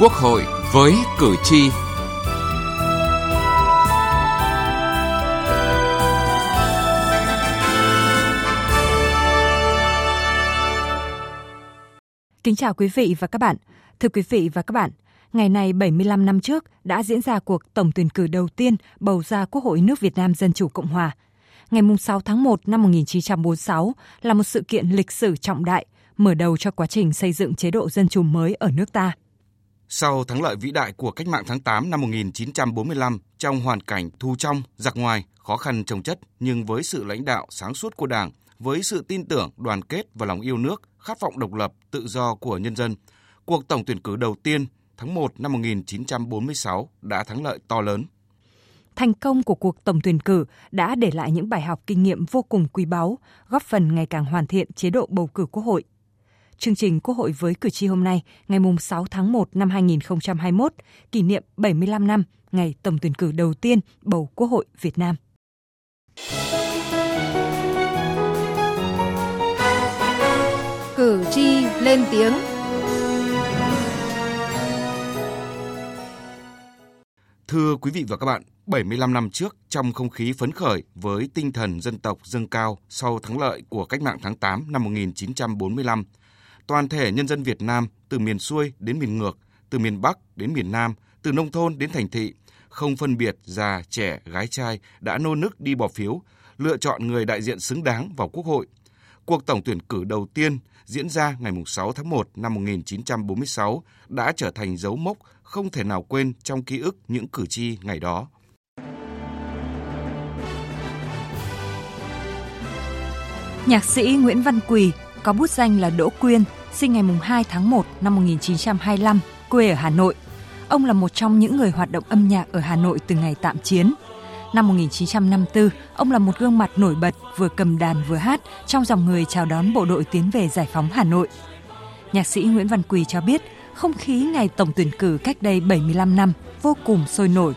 Quốc hội với cử tri. Kính chào quý vị và các bạn. Thưa quý vị và các bạn, ngày này 75 năm trước đã diễn ra cuộc tổng tuyển cử đầu tiên bầu ra Quốc hội nước Việt Nam Dân Chủ Cộng Hòa. Ngày 6 tháng 1 năm 1946 là một sự kiện lịch sử trọng đại, mở đầu cho quá trình xây dựng chế độ dân chủ mới ở nước ta. Sau thắng lợi vĩ đại của cách mạng tháng 8 năm 1945 trong hoàn cảnh thu trong, giặc ngoài, khó khăn trồng chất nhưng với sự lãnh đạo sáng suốt của Đảng, với sự tin tưởng, đoàn kết và lòng yêu nước, khát vọng độc lập, tự do của nhân dân, cuộc tổng tuyển cử đầu tiên tháng 1 năm 1946 đã thắng lợi to lớn. Thành công của cuộc tổng tuyển cử đã để lại những bài học kinh nghiệm vô cùng quý báu, góp phần ngày càng hoàn thiện chế độ bầu cử Quốc hội chương trình Quốc hội với cử tri hôm nay, ngày 6 tháng 1 năm 2021, kỷ niệm 75 năm ngày tổng tuyển cử đầu tiên bầu Quốc hội Việt Nam. Cử tri lên tiếng. Thưa quý vị và các bạn, 75 năm trước, trong không khí phấn khởi với tinh thần dân tộc dâng cao sau thắng lợi của cách mạng tháng 8 năm 1945, toàn thể nhân dân Việt Nam từ miền xuôi đến miền ngược, từ miền Bắc đến miền Nam, từ nông thôn đến thành thị, không phân biệt già, trẻ, gái trai đã nô nức đi bỏ phiếu, lựa chọn người đại diện xứng đáng vào Quốc hội. Cuộc tổng tuyển cử đầu tiên diễn ra ngày 6 tháng 1 năm 1946 đã trở thành dấu mốc không thể nào quên trong ký ức những cử tri ngày đó. Nhạc sĩ Nguyễn Văn Quỳ có bút danh là Đỗ Quyên, sinh ngày 2 tháng 1 năm 1925, quê ở Hà Nội. Ông là một trong những người hoạt động âm nhạc ở Hà Nội từ ngày tạm chiến. Năm 1954, ông là một gương mặt nổi bật vừa cầm đàn vừa hát trong dòng người chào đón bộ đội tiến về giải phóng Hà Nội. Nhạc sĩ Nguyễn Văn Quỳ cho biết, không khí ngày tổng tuyển cử cách đây 75 năm vô cùng sôi nổi.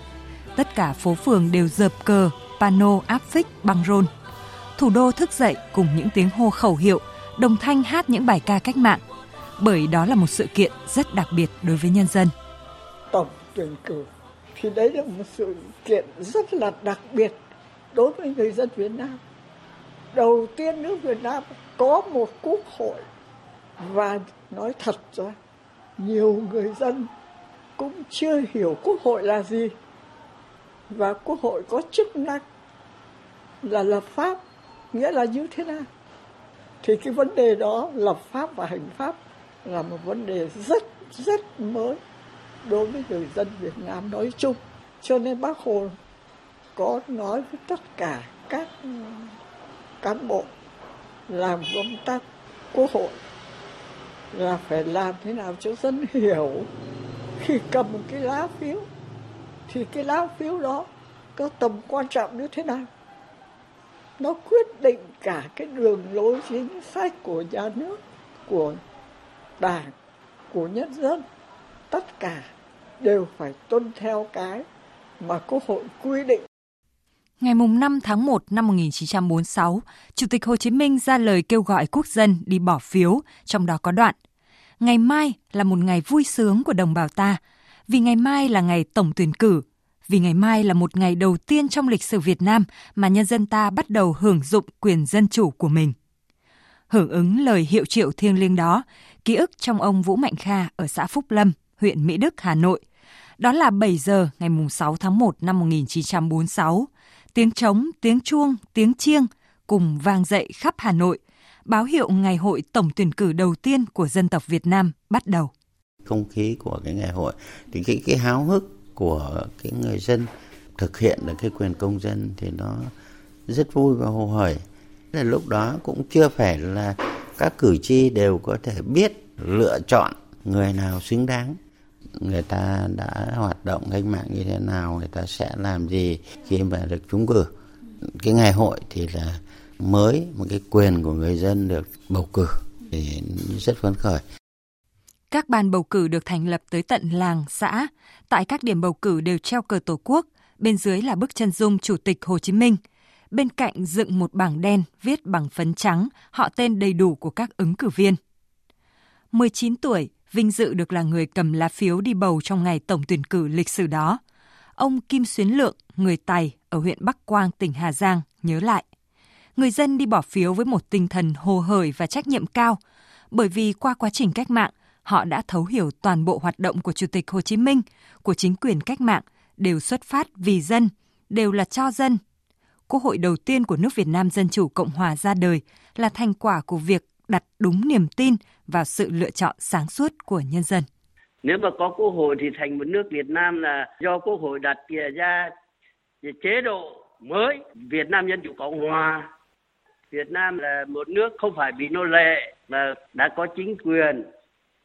Tất cả phố phường đều dợp cờ, pano áp phích, băng rôn. Thủ đô thức dậy cùng những tiếng hô khẩu hiệu, đồng thanh hát những bài ca cách mạng, bởi đó là một sự kiện rất đặc biệt đối với nhân dân. Tổng tuyển cử thì đấy là một sự kiện rất là đặc biệt đối với người dân Việt Nam. Đầu tiên nước Việt Nam có một quốc hội và nói thật ra nhiều người dân cũng chưa hiểu quốc hội là gì và quốc hội có chức năng là lập pháp nghĩa là như thế nào thì cái vấn đề đó lập pháp và hành pháp là một vấn đề rất rất mới đối với người dân Việt Nam nói chung. Cho nên bác Hồ có nói với tất cả các, cán bộ làm công tác quốc hội là phải làm thế nào cho dân hiểu. Khi cầm một cái lá phiếu, thì cái lá phiếu đó có tầm quan trọng như thế nào? Nó quyết định cả cái đường lối chính sách của nhà nước của đảng của nhân dân tất cả đều phải tuân theo cái mà Quốc hội quy định. Ngày 5 tháng 1 năm 1946, Chủ tịch Hồ Chí Minh ra lời kêu gọi quốc dân đi bỏ phiếu, trong đó có đoạn Ngày mai là một ngày vui sướng của đồng bào ta, vì ngày mai là ngày tổng tuyển cử, vì ngày mai là một ngày đầu tiên trong lịch sử Việt Nam mà nhân dân ta bắt đầu hưởng dụng quyền dân chủ của mình. Hưởng ứng lời hiệu triệu thiêng liêng đó, ký ức trong ông Vũ Mạnh Kha ở xã Phúc Lâm, huyện Mỹ Đức, Hà Nội. Đó là 7 giờ ngày 6 tháng 1 năm 1946. Tiếng trống, tiếng chuông, tiếng chiêng cùng vang dậy khắp Hà Nội, báo hiệu ngày hội tổng tuyển cử đầu tiên của dân tộc Việt Nam bắt đầu. Không khí của cái ngày hội thì cái cái háo hức của cái người dân thực hiện được cái quyền công dân thì nó rất vui và hồ hởi. Là lúc đó cũng chưa phải là các cử tri đều có thể biết lựa chọn người nào xứng đáng. Người ta đã hoạt động cách mạng như thế nào, người ta sẽ làm gì khi mà được trúng cử. Cái ngày hội thì là mới, một cái quyền của người dân được bầu cử thì rất phấn khởi các ban bầu cử được thành lập tới tận làng, xã. Tại các điểm bầu cử đều treo cờ Tổ quốc, bên dưới là bức chân dung Chủ tịch Hồ Chí Minh. Bên cạnh dựng một bảng đen viết bằng phấn trắng họ tên đầy đủ của các ứng cử viên. 19 tuổi, vinh dự được là người cầm lá phiếu đi bầu trong ngày tổng tuyển cử lịch sử đó. Ông Kim Xuyến Lượng, người Tài ở huyện Bắc Quang, tỉnh Hà Giang, nhớ lại. Người dân đi bỏ phiếu với một tinh thần hồ hởi và trách nhiệm cao, bởi vì qua quá trình cách mạng, họ đã thấu hiểu toàn bộ hoạt động của Chủ tịch Hồ Chí Minh, của chính quyền cách mạng, đều xuất phát vì dân, đều là cho dân. Quốc hội đầu tiên của nước Việt Nam Dân Chủ Cộng Hòa ra đời là thành quả của việc đặt đúng niềm tin vào sự lựa chọn sáng suốt của nhân dân. Nếu mà có quốc hội thì thành một nước Việt Nam là do quốc hội đặt ra chế độ mới Việt Nam Dân Chủ Cộng Hòa. Việt Nam là một nước không phải bị nô lệ mà đã có chính quyền,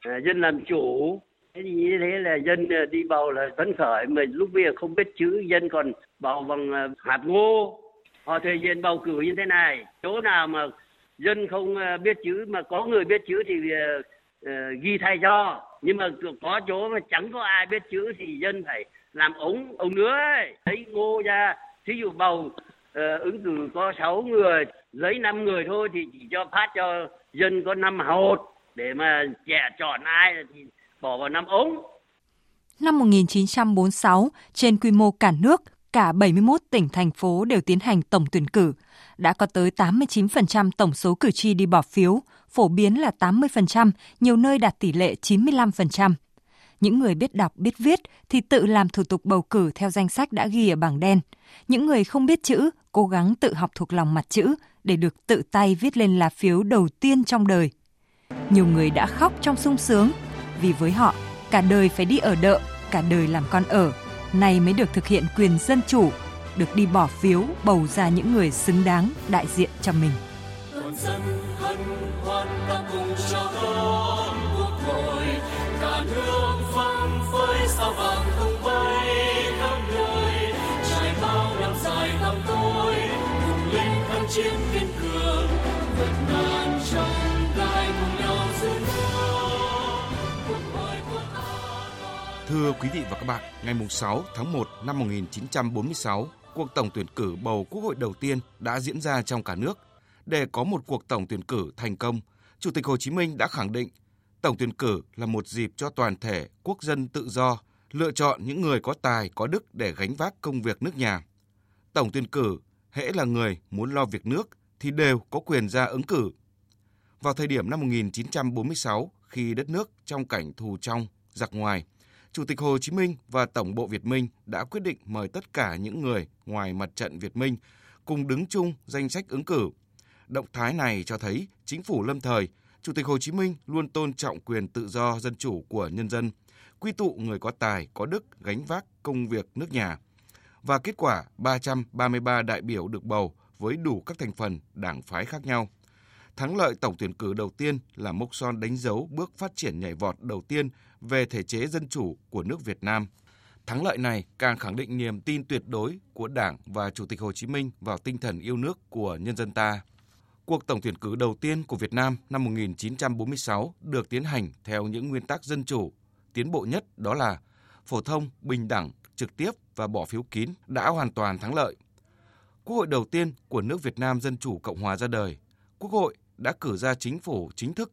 Ờ, dân làm chủ. Thế thì như thế là dân ờ, đi bầu là phấn khởi mà lúc bây giờ không biết chữ dân còn bầu bằng ờ, hạt ngô. Họ thể hiện bầu cử như thế này, chỗ nào mà dân không biết chữ mà có người biết chữ thì uh, ghi thay cho nhưng mà có chỗ mà chẳng có ai biết chữ thì dân phải làm ống ống nữa ấy. lấy ngô ra thí dụ bầu uh, ứng cử có 6 người lấy 5 người thôi thì chỉ cho phát cho dân có 5 hột để mà trẻ chọn ai thì bỏ vào năm ống. Năm 1946, trên quy mô cả nước, cả 71 tỉnh thành phố đều tiến hành tổng tuyển cử. Đã có tới 89% tổng số cử tri đi bỏ phiếu, phổ biến là 80%, nhiều nơi đạt tỷ lệ 95%. Những người biết đọc, biết viết thì tự làm thủ tục bầu cử theo danh sách đã ghi ở bảng đen. Những người không biết chữ, cố gắng tự học thuộc lòng mặt chữ để được tự tay viết lên lá phiếu đầu tiên trong đời. Nhiều người đã khóc trong sung sướng. Vì với họ, cả đời phải đi ở đợ, cả đời làm con ở, nay mới được thực hiện quyền dân chủ, được đi bỏ phiếu bầu ra những người xứng đáng đại diện cho mình. Dân hân hoan ta cùng hội. Cả nước sao vàng tung bay khắp nơi. Trải bao năm dài cùng lên chiến kiên Thưa quý vị và các bạn, ngày 6 tháng 1 năm 1946, cuộc tổng tuyển cử bầu quốc hội đầu tiên đã diễn ra trong cả nước. Để có một cuộc tổng tuyển cử thành công, Chủ tịch Hồ Chí Minh đã khẳng định tổng tuyển cử là một dịp cho toàn thể quốc dân tự do lựa chọn những người có tài, có đức để gánh vác công việc nước nhà. Tổng tuyển cử, hễ là người muốn lo việc nước thì đều có quyền ra ứng cử. Vào thời điểm năm 1946, khi đất nước trong cảnh thù trong, giặc ngoài, Chủ tịch Hồ Chí Minh và Tổng bộ Việt Minh đã quyết định mời tất cả những người ngoài mặt trận Việt Minh cùng đứng chung danh sách ứng cử. Động thái này cho thấy chính phủ lâm thời, Chủ tịch Hồ Chí Minh luôn tôn trọng quyền tự do dân chủ của nhân dân, quy tụ người có tài, có đức gánh vác công việc nước nhà. Và kết quả 333 đại biểu được bầu với đủ các thành phần đảng phái khác nhau. Thắng lợi tổng tuyển cử đầu tiên là mốc son đánh dấu bước phát triển nhảy vọt đầu tiên về thể chế dân chủ của nước Việt Nam. Thắng lợi này càng khẳng định niềm tin tuyệt đối của Đảng và Chủ tịch Hồ Chí Minh vào tinh thần yêu nước của nhân dân ta. Cuộc tổng tuyển cử đầu tiên của Việt Nam năm 1946 được tiến hành theo những nguyên tắc dân chủ, tiến bộ nhất đó là phổ thông, bình đẳng, trực tiếp và bỏ phiếu kín đã hoàn toàn thắng lợi. Quốc hội đầu tiên của nước Việt Nam Dân Chủ Cộng Hòa ra đời, Quốc hội đã cử ra chính phủ chính thức,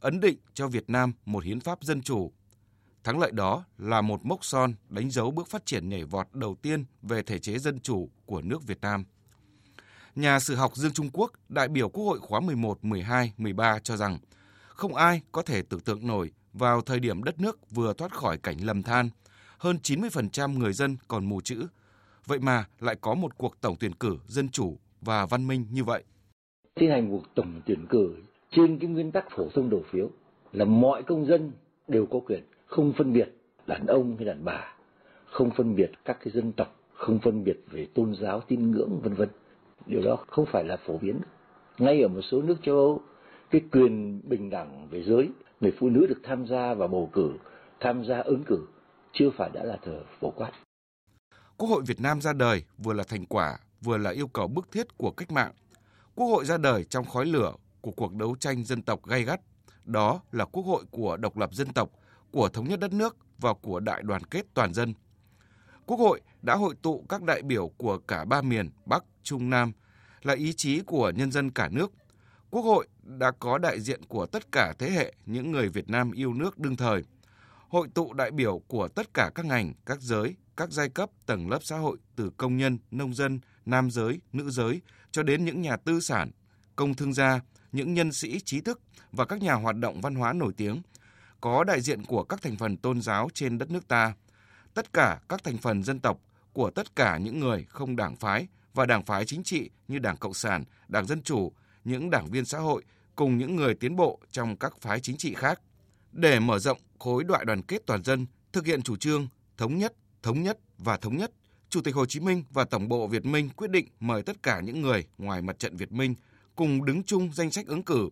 ấn định cho Việt Nam một hiến pháp dân chủ. Thắng lợi đó là một mốc son đánh dấu bước phát triển nhảy vọt đầu tiên về thể chế dân chủ của nước Việt Nam. Nhà sử học Dương Trung Quốc, đại biểu Quốc hội khóa 11, 12, 13 cho rằng không ai có thể tưởng tượng nổi vào thời điểm đất nước vừa thoát khỏi cảnh lầm than, hơn 90% người dân còn mù chữ. Vậy mà lại có một cuộc tổng tuyển cử dân chủ và văn minh như vậy tiến hành cuộc tổng tuyển cử trên cái nguyên tắc phổ thông đầu phiếu là mọi công dân đều có quyền, không phân biệt đàn ông hay đàn bà, không phân biệt các cái dân tộc, không phân biệt về tôn giáo, tín ngưỡng, vân vân. Điều đó không phải là phổ biến. Ngay ở một số nước châu âu, cái quyền bình đẳng về giới, người phụ nữ được tham gia vào bầu cử, tham gia ứng cử chưa phải đã là thờ phổ quát. Quốc hội Việt Nam ra đời vừa là thành quả, vừa là yêu cầu bức thiết của cách mạng. Quốc hội ra đời trong khói lửa của cuộc đấu tranh dân tộc gay gắt. Đó là quốc hội của độc lập dân tộc, của thống nhất đất nước và của đại đoàn kết toàn dân. Quốc hội đã hội tụ các đại biểu của cả ba miền Bắc, Trung, Nam là ý chí của nhân dân cả nước. Quốc hội đã có đại diện của tất cả thế hệ những người Việt Nam yêu nước đương thời. Hội tụ đại biểu của tất cả các ngành, các giới, các giai cấp, tầng lớp xã hội từ công nhân, nông dân, nam giới, nữ giới cho đến những nhà tư sản, công thương gia, những nhân sĩ trí thức và các nhà hoạt động văn hóa nổi tiếng, có đại diện của các thành phần tôn giáo trên đất nước ta, tất cả các thành phần dân tộc của tất cả những người không đảng phái và đảng phái chính trị như Đảng Cộng sản, Đảng Dân Chủ, những đảng viên xã hội cùng những người tiến bộ trong các phái chính trị khác. Để mở rộng khối đại đoàn kết toàn dân, thực hiện chủ trương thống nhất, thống nhất và thống nhất, Chủ tịch Hồ Chí Minh và Tổng bộ Việt Minh quyết định mời tất cả những người ngoài mặt trận Việt Minh cùng đứng chung danh sách ứng cử.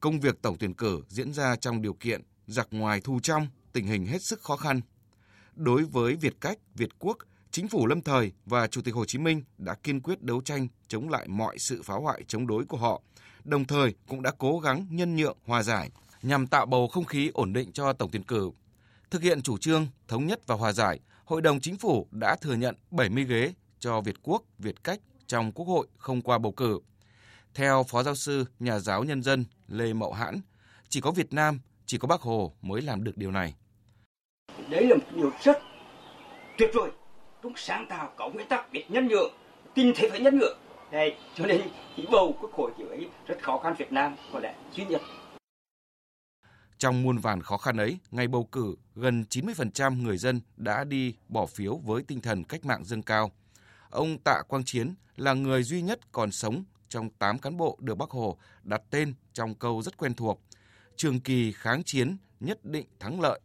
Công việc tổng tuyển cử diễn ra trong điều kiện giặc ngoài thu trong, tình hình hết sức khó khăn. Đối với Việt Cách, Việt Quốc, Chính phủ lâm thời và Chủ tịch Hồ Chí Minh đã kiên quyết đấu tranh chống lại mọi sự phá hoại chống đối của họ, đồng thời cũng đã cố gắng nhân nhượng hòa giải nhằm tạo bầu không khí ổn định cho tổng tuyển cử. Thực hiện chủ trương thống nhất và hòa giải, Hội đồng Chính phủ đã thừa nhận 70 ghế cho Việt Quốc, Việt Cách trong Quốc hội không qua bầu cử. Theo Phó Giáo sư, Nhà giáo Nhân dân Lê Mậu Hãn, chỉ có Việt Nam, chỉ có Bác Hồ mới làm được điều này. Đấy là một điều rất tuyệt vời cũng sáng tạo có nguyên tắc biết nhân nhượng kinh thế phải nhân nhượng đây cho nên bầu quốc hội kiểu ấy rất khó khăn Việt Nam có lẽ duy nhất trong muôn vàn khó khăn ấy, ngày bầu cử, gần 90% người dân đã đi bỏ phiếu với tinh thần cách mạng dâng cao. Ông Tạ Quang Chiến là người duy nhất còn sống trong 8 cán bộ được Bác Hồ đặt tên trong câu rất quen thuộc. Trường kỳ kháng chiến nhất định thắng lợi.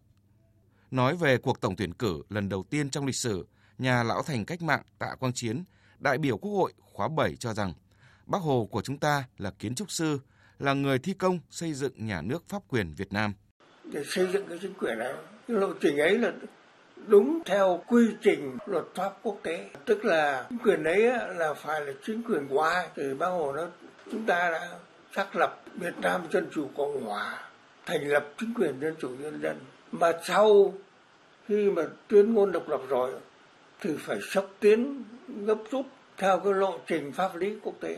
Nói về cuộc tổng tuyển cử lần đầu tiên trong lịch sử, nhà lão thành cách mạng Tạ Quang Chiến, đại biểu Quốc hội khóa 7 cho rằng Bác Hồ của chúng ta là kiến trúc sư, là người thi công xây dựng nhà nước pháp quyền Việt Nam. Để xây dựng cái chính quyền này, cái lộ trình ấy là đúng theo quy trình luật pháp quốc tế. Tức là chính quyền đấy là phải là chính quyền của ai? Thì bác Hồ nó chúng ta đã xác lập Việt Nam Dân Chủ Cộng Hòa, thành lập chính quyền dân chủ nhân dân. Mà sau khi mà tuyên ngôn độc lập rồi thì phải xúc tiến gấp rút theo cái lộ trình pháp lý quốc tế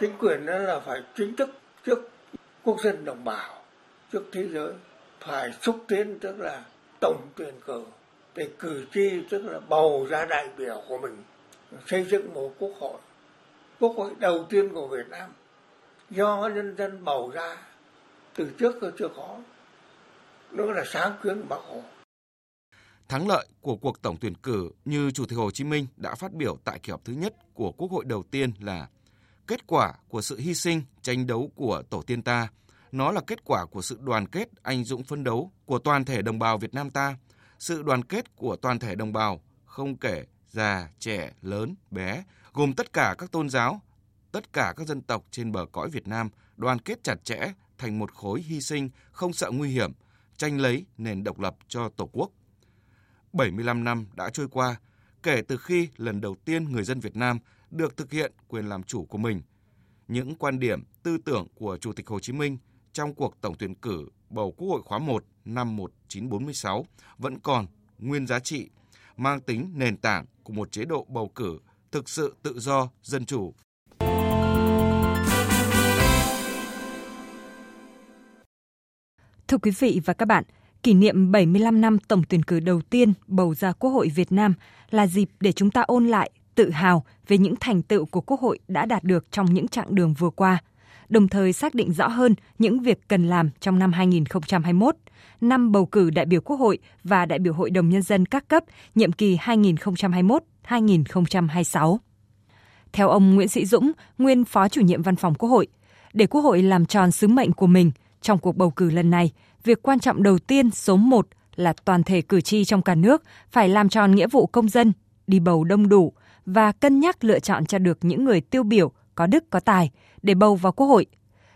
chính quyền đó là phải chính thức trước quốc dân đồng bào, trước thế giới, phải xúc tiến tức là tổng tuyển cử để cử tri tức là bầu ra đại biểu của mình, xây dựng một quốc hội. Quốc hội đầu tiên của Việt Nam do nhân dân bầu ra từ trước cơ chưa có, đó là sáng kiến của Bác Hồ. Thắng lợi của cuộc tổng tuyển cử như Chủ tịch Hồ Chí Minh đã phát biểu tại kỳ họp thứ nhất của Quốc hội đầu tiên là kết quả của sự hy sinh, tranh đấu của tổ tiên ta. Nó là kết quả của sự đoàn kết, anh dũng phấn đấu của toàn thể đồng bào Việt Nam ta. Sự đoàn kết của toàn thể đồng bào, không kể già, trẻ, lớn, bé, gồm tất cả các tôn giáo, tất cả các dân tộc trên bờ cõi Việt Nam đoàn kết chặt chẽ thành một khối hy sinh không sợ nguy hiểm, tranh lấy nền độc lập cho Tổ quốc. 75 năm đã trôi qua kể từ khi lần đầu tiên người dân Việt Nam được thực hiện quyền làm chủ của mình. Những quan điểm, tư tưởng của Chủ tịch Hồ Chí Minh trong cuộc tổng tuyển cử bầu Quốc hội khóa 1 năm 1946 vẫn còn nguyên giá trị, mang tính nền tảng của một chế độ bầu cử thực sự tự do, dân chủ. Thưa quý vị và các bạn, kỷ niệm 75 năm tổng tuyển cử đầu tiên bầu ra Quốc hội Việt Nam là dịp để chúng ta ôn lại, tự hào về những thành tựu của Quốc hội đã đạt được trong những chặng đường vừa qua, đồng thời xác định rõ hơn những việc cần làm trong năm 2021, năm bầu cử đại biểu Quốc hội và đại biểu Hội đồng Nhân dân các cấp nhiệm kỳ 2021-2026. Theo ông Nguyễn Sĩ Dũng, nguyên Phó chủ nhiệm Văn phòng Quốc hội, để Quốc hội làm tròn sứ mệnh của mình trong cuộc bầu cử lần này – việc quan trọng đầu tiên số 1 là toàn thể cử tri trong cả nước phải làm tròn nghĩa vụ công dân, đi bầu đông đủ và cân nhắc lựa chọn cho được những người tiêu biểu, có đức, có tài để bầu vào Quốc hội.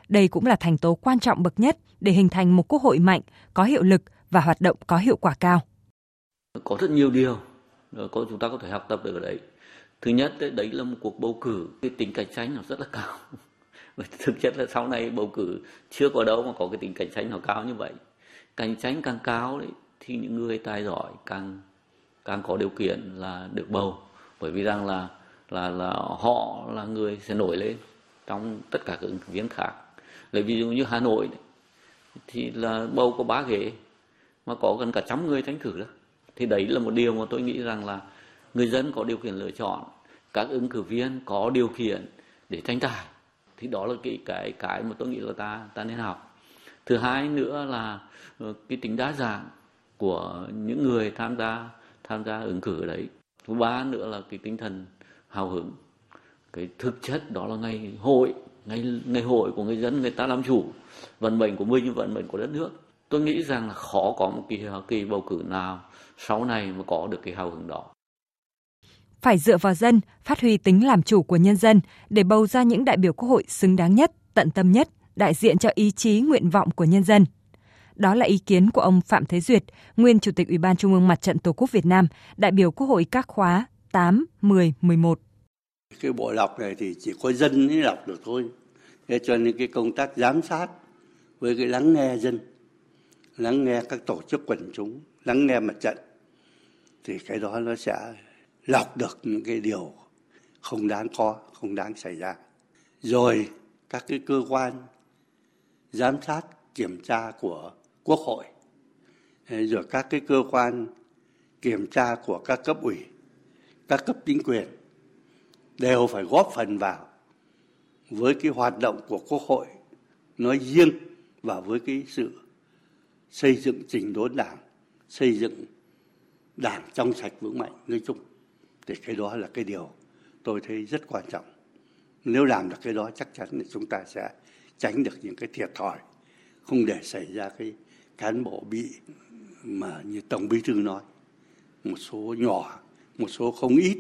Đây cũng là thành tố quan trọng bậc nhất để hình thành một quốc hội mạnh, có hiệu lực và hoạt động có hiệu quả cao. Có rất nhiều điều có chúng ta có thể học tập được ở đấy. Thứ nhất đấy là một cuộc bầu cử cái tính cạnh tranh nó rất là cao thực chất là sau này bầu cử chưa có đâu mà có cái tính cạnh tranh nó cao như vậy cạnh tranh càng cao đấy thì những người tài giỏi càng càng có điều kiện là được bầu bởi vì rằng là là là họ là người sẽ nổi lên trong tất cả các ứng viên khác. Lấy ví dụ như Hà Nội thì là bầu có ba ghế, mà có gần cả trăm người tranh cử đó. Thì đấy là một điều mà tôi nghĩ rằng là người dân có điều kiện lựa chọn, các ứng cử viên có điều kiện để tranh tài. Thì đó là cái cái cái mà tôi nghĩ là ta ta nên học. Thứ hai nữa là ờ, cái tính đa dạng của những người tham gia tham gia ứng cử ở đấy thứ ba nữa là cái tinh thần hào hứng. Cái thực chất đó là ngày hội ngày ngày hội của người dân người ta làm chủ. Vận mệnh của mình vận mệnh của đất nước. Tôi nghĩ rằng là khó có một kỳ kỳ bầu cử nào sau này mà có được cái hào hứng đó. Phải dựa vào dân, phát huy tính làm chủ của nhân dân để bầu ra những đại biểu quốc hội xứng đáng nhất, tận tâm nhất, đại diện cho ý chí nguyện vọng của nhân dân. Đó là ý kiến của ông Phạm Thế Duyệt, nguyên Chủ tịch Ủy ban Trung ương Mặt trận Tổ quốc Việt Nam, đại biểu Quốc hội các khóa 8, 10, 11. Cái bộ lọc này thì chỉ có dân mới lọc được thôi. Thế cho nên cái công tác giám sát với cái lắng nghe dân, lắng nghe các tổ chức quần chúng, lắng nghe mặt trận thì cái đó nó sẽ lọc được những cái điều không đáng có, không đáng xảy ra. Rồi các cái cơ quan giám sát kiểm tra của quốc hội rồi các cái cơ quan kiểm tra của các cấp ủy, các cấp chính quyền đều phải góp phần vào với cái hoạt động của quốc hội nói riêng và với cái sự xây dựng trình đốn đảng, xây dựng đảng trong sạch vững mạnh nói chung. Thì cái đó là cái điều tôi thấy rất quan trọng. Nếu làm được cái đó, chắc chắn là chúng ta sẽ tránh được những cái thiệt thòi, không để xảy ra cái cán bộ bị mà như tổng bí thư nói một số nhỏ một số không ít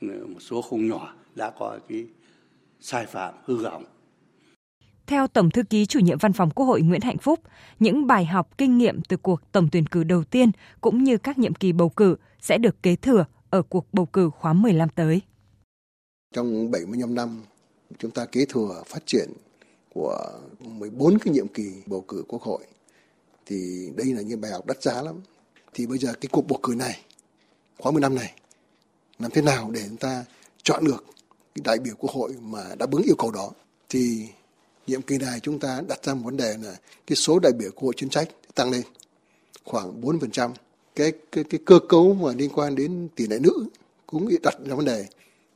một số không nhỏ đã có cái sai phạm hư hỏng theo Tổng thư ký chủ nhiệm Văn phòng Quốc hội Nguyễn Hạnh Phúc, những bài học kinh nghiệm từ cuộc tổng tuyển cử đầu tiên cũng như các nhiệm kỳ bầu cử sẽ được kế thừa ở cuộc bầu cử khóa 15 tới. Trong 75 năm, chúng ta kế thừa phát triển của 14 cái nhiệm kỳ bầu cử quốc hội thì đây là những bài học đắt giá lắm. Thì bây giờ cái cuộc bầu cử này, khóa 10 năm này, làm thế nào để chúng ta chọn được cái đại biểu quốc hội mà đáp ứng yêu cầu đó thì nhiệm kỳ này chúng ta đặt ra một vấn đề là cái số đại biểu quốc hội chuyên trách tăng lên khoảng 4%. Cái cái cái cơ cấu mà liên quan đến tỷ lệ nữ cũng đặt ra vấn đề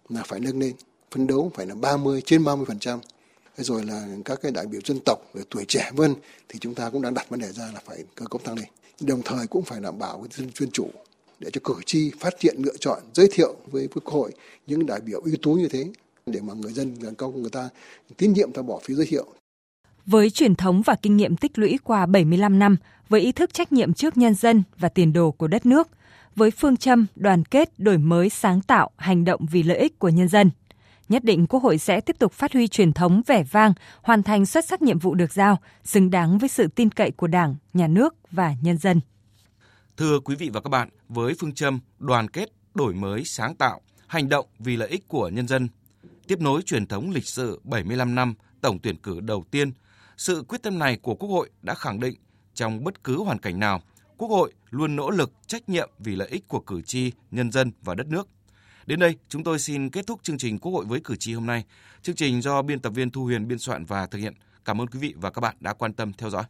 là phải nâng lên, phấn đấu phải là 30 trên 30% rồi là các cái đại biểu dân tộc rồi tuổi trẻ vân thì chúng ta cũng đang đặt vấn đề ra là phải cơ cấu tăng lên. Đồng thời cũng phải đảm bảo cái dân chuyên chủ để cho cử tri phát hiện lựa chọn giới thiệu với quốc hội những đại biểu ưu tú như thế để mà người dân người công người ta tín nhiệm ta bỏ phiếu giới thiệu. Với truyền thống và kinh nghiệm tích lũy qua 75 năm, với ý thức trách nhiệm trước nhân dân và tiền đồ của đất nước, với phương châm đoàn kết, đổi mới, sáng tạo, hành động vì lợi ích của nhân dân – nhất định Quốc hội sẽ tiếp tục phát huy truyền thống vẻ vang, hoàn thành xuất sắc nhiệm vụ được giao, xứng đáng với sự tin cậy của Đảng, Nhà nước và nhân dân. Thưa quý vị và các bạn, với phương châm đoàn kết, đổi mới, sáng tạo, hành động vì lợi ích của nhân dân, tiếp nối truyền thống lịch sử 75 năm tổng tuyển cử đầu tiên, sự quyết tâm này của Quốc hội đã khẳng định trong bất cứ hoàn cảnh nào, Quốc hội luôn nỗ lực trách nhiệm vì lợi ích của cử tri, nhân dân và đất nước – Đến đây, chúng tôi xin kết thúc chương trình Quốc hội với cử tri hôm nay. Chương trình do biên tập viên Thu Huyền biên soạn và thực hiện. Cảm ơn quý vị và các bạn đã quan tâm theo dõi.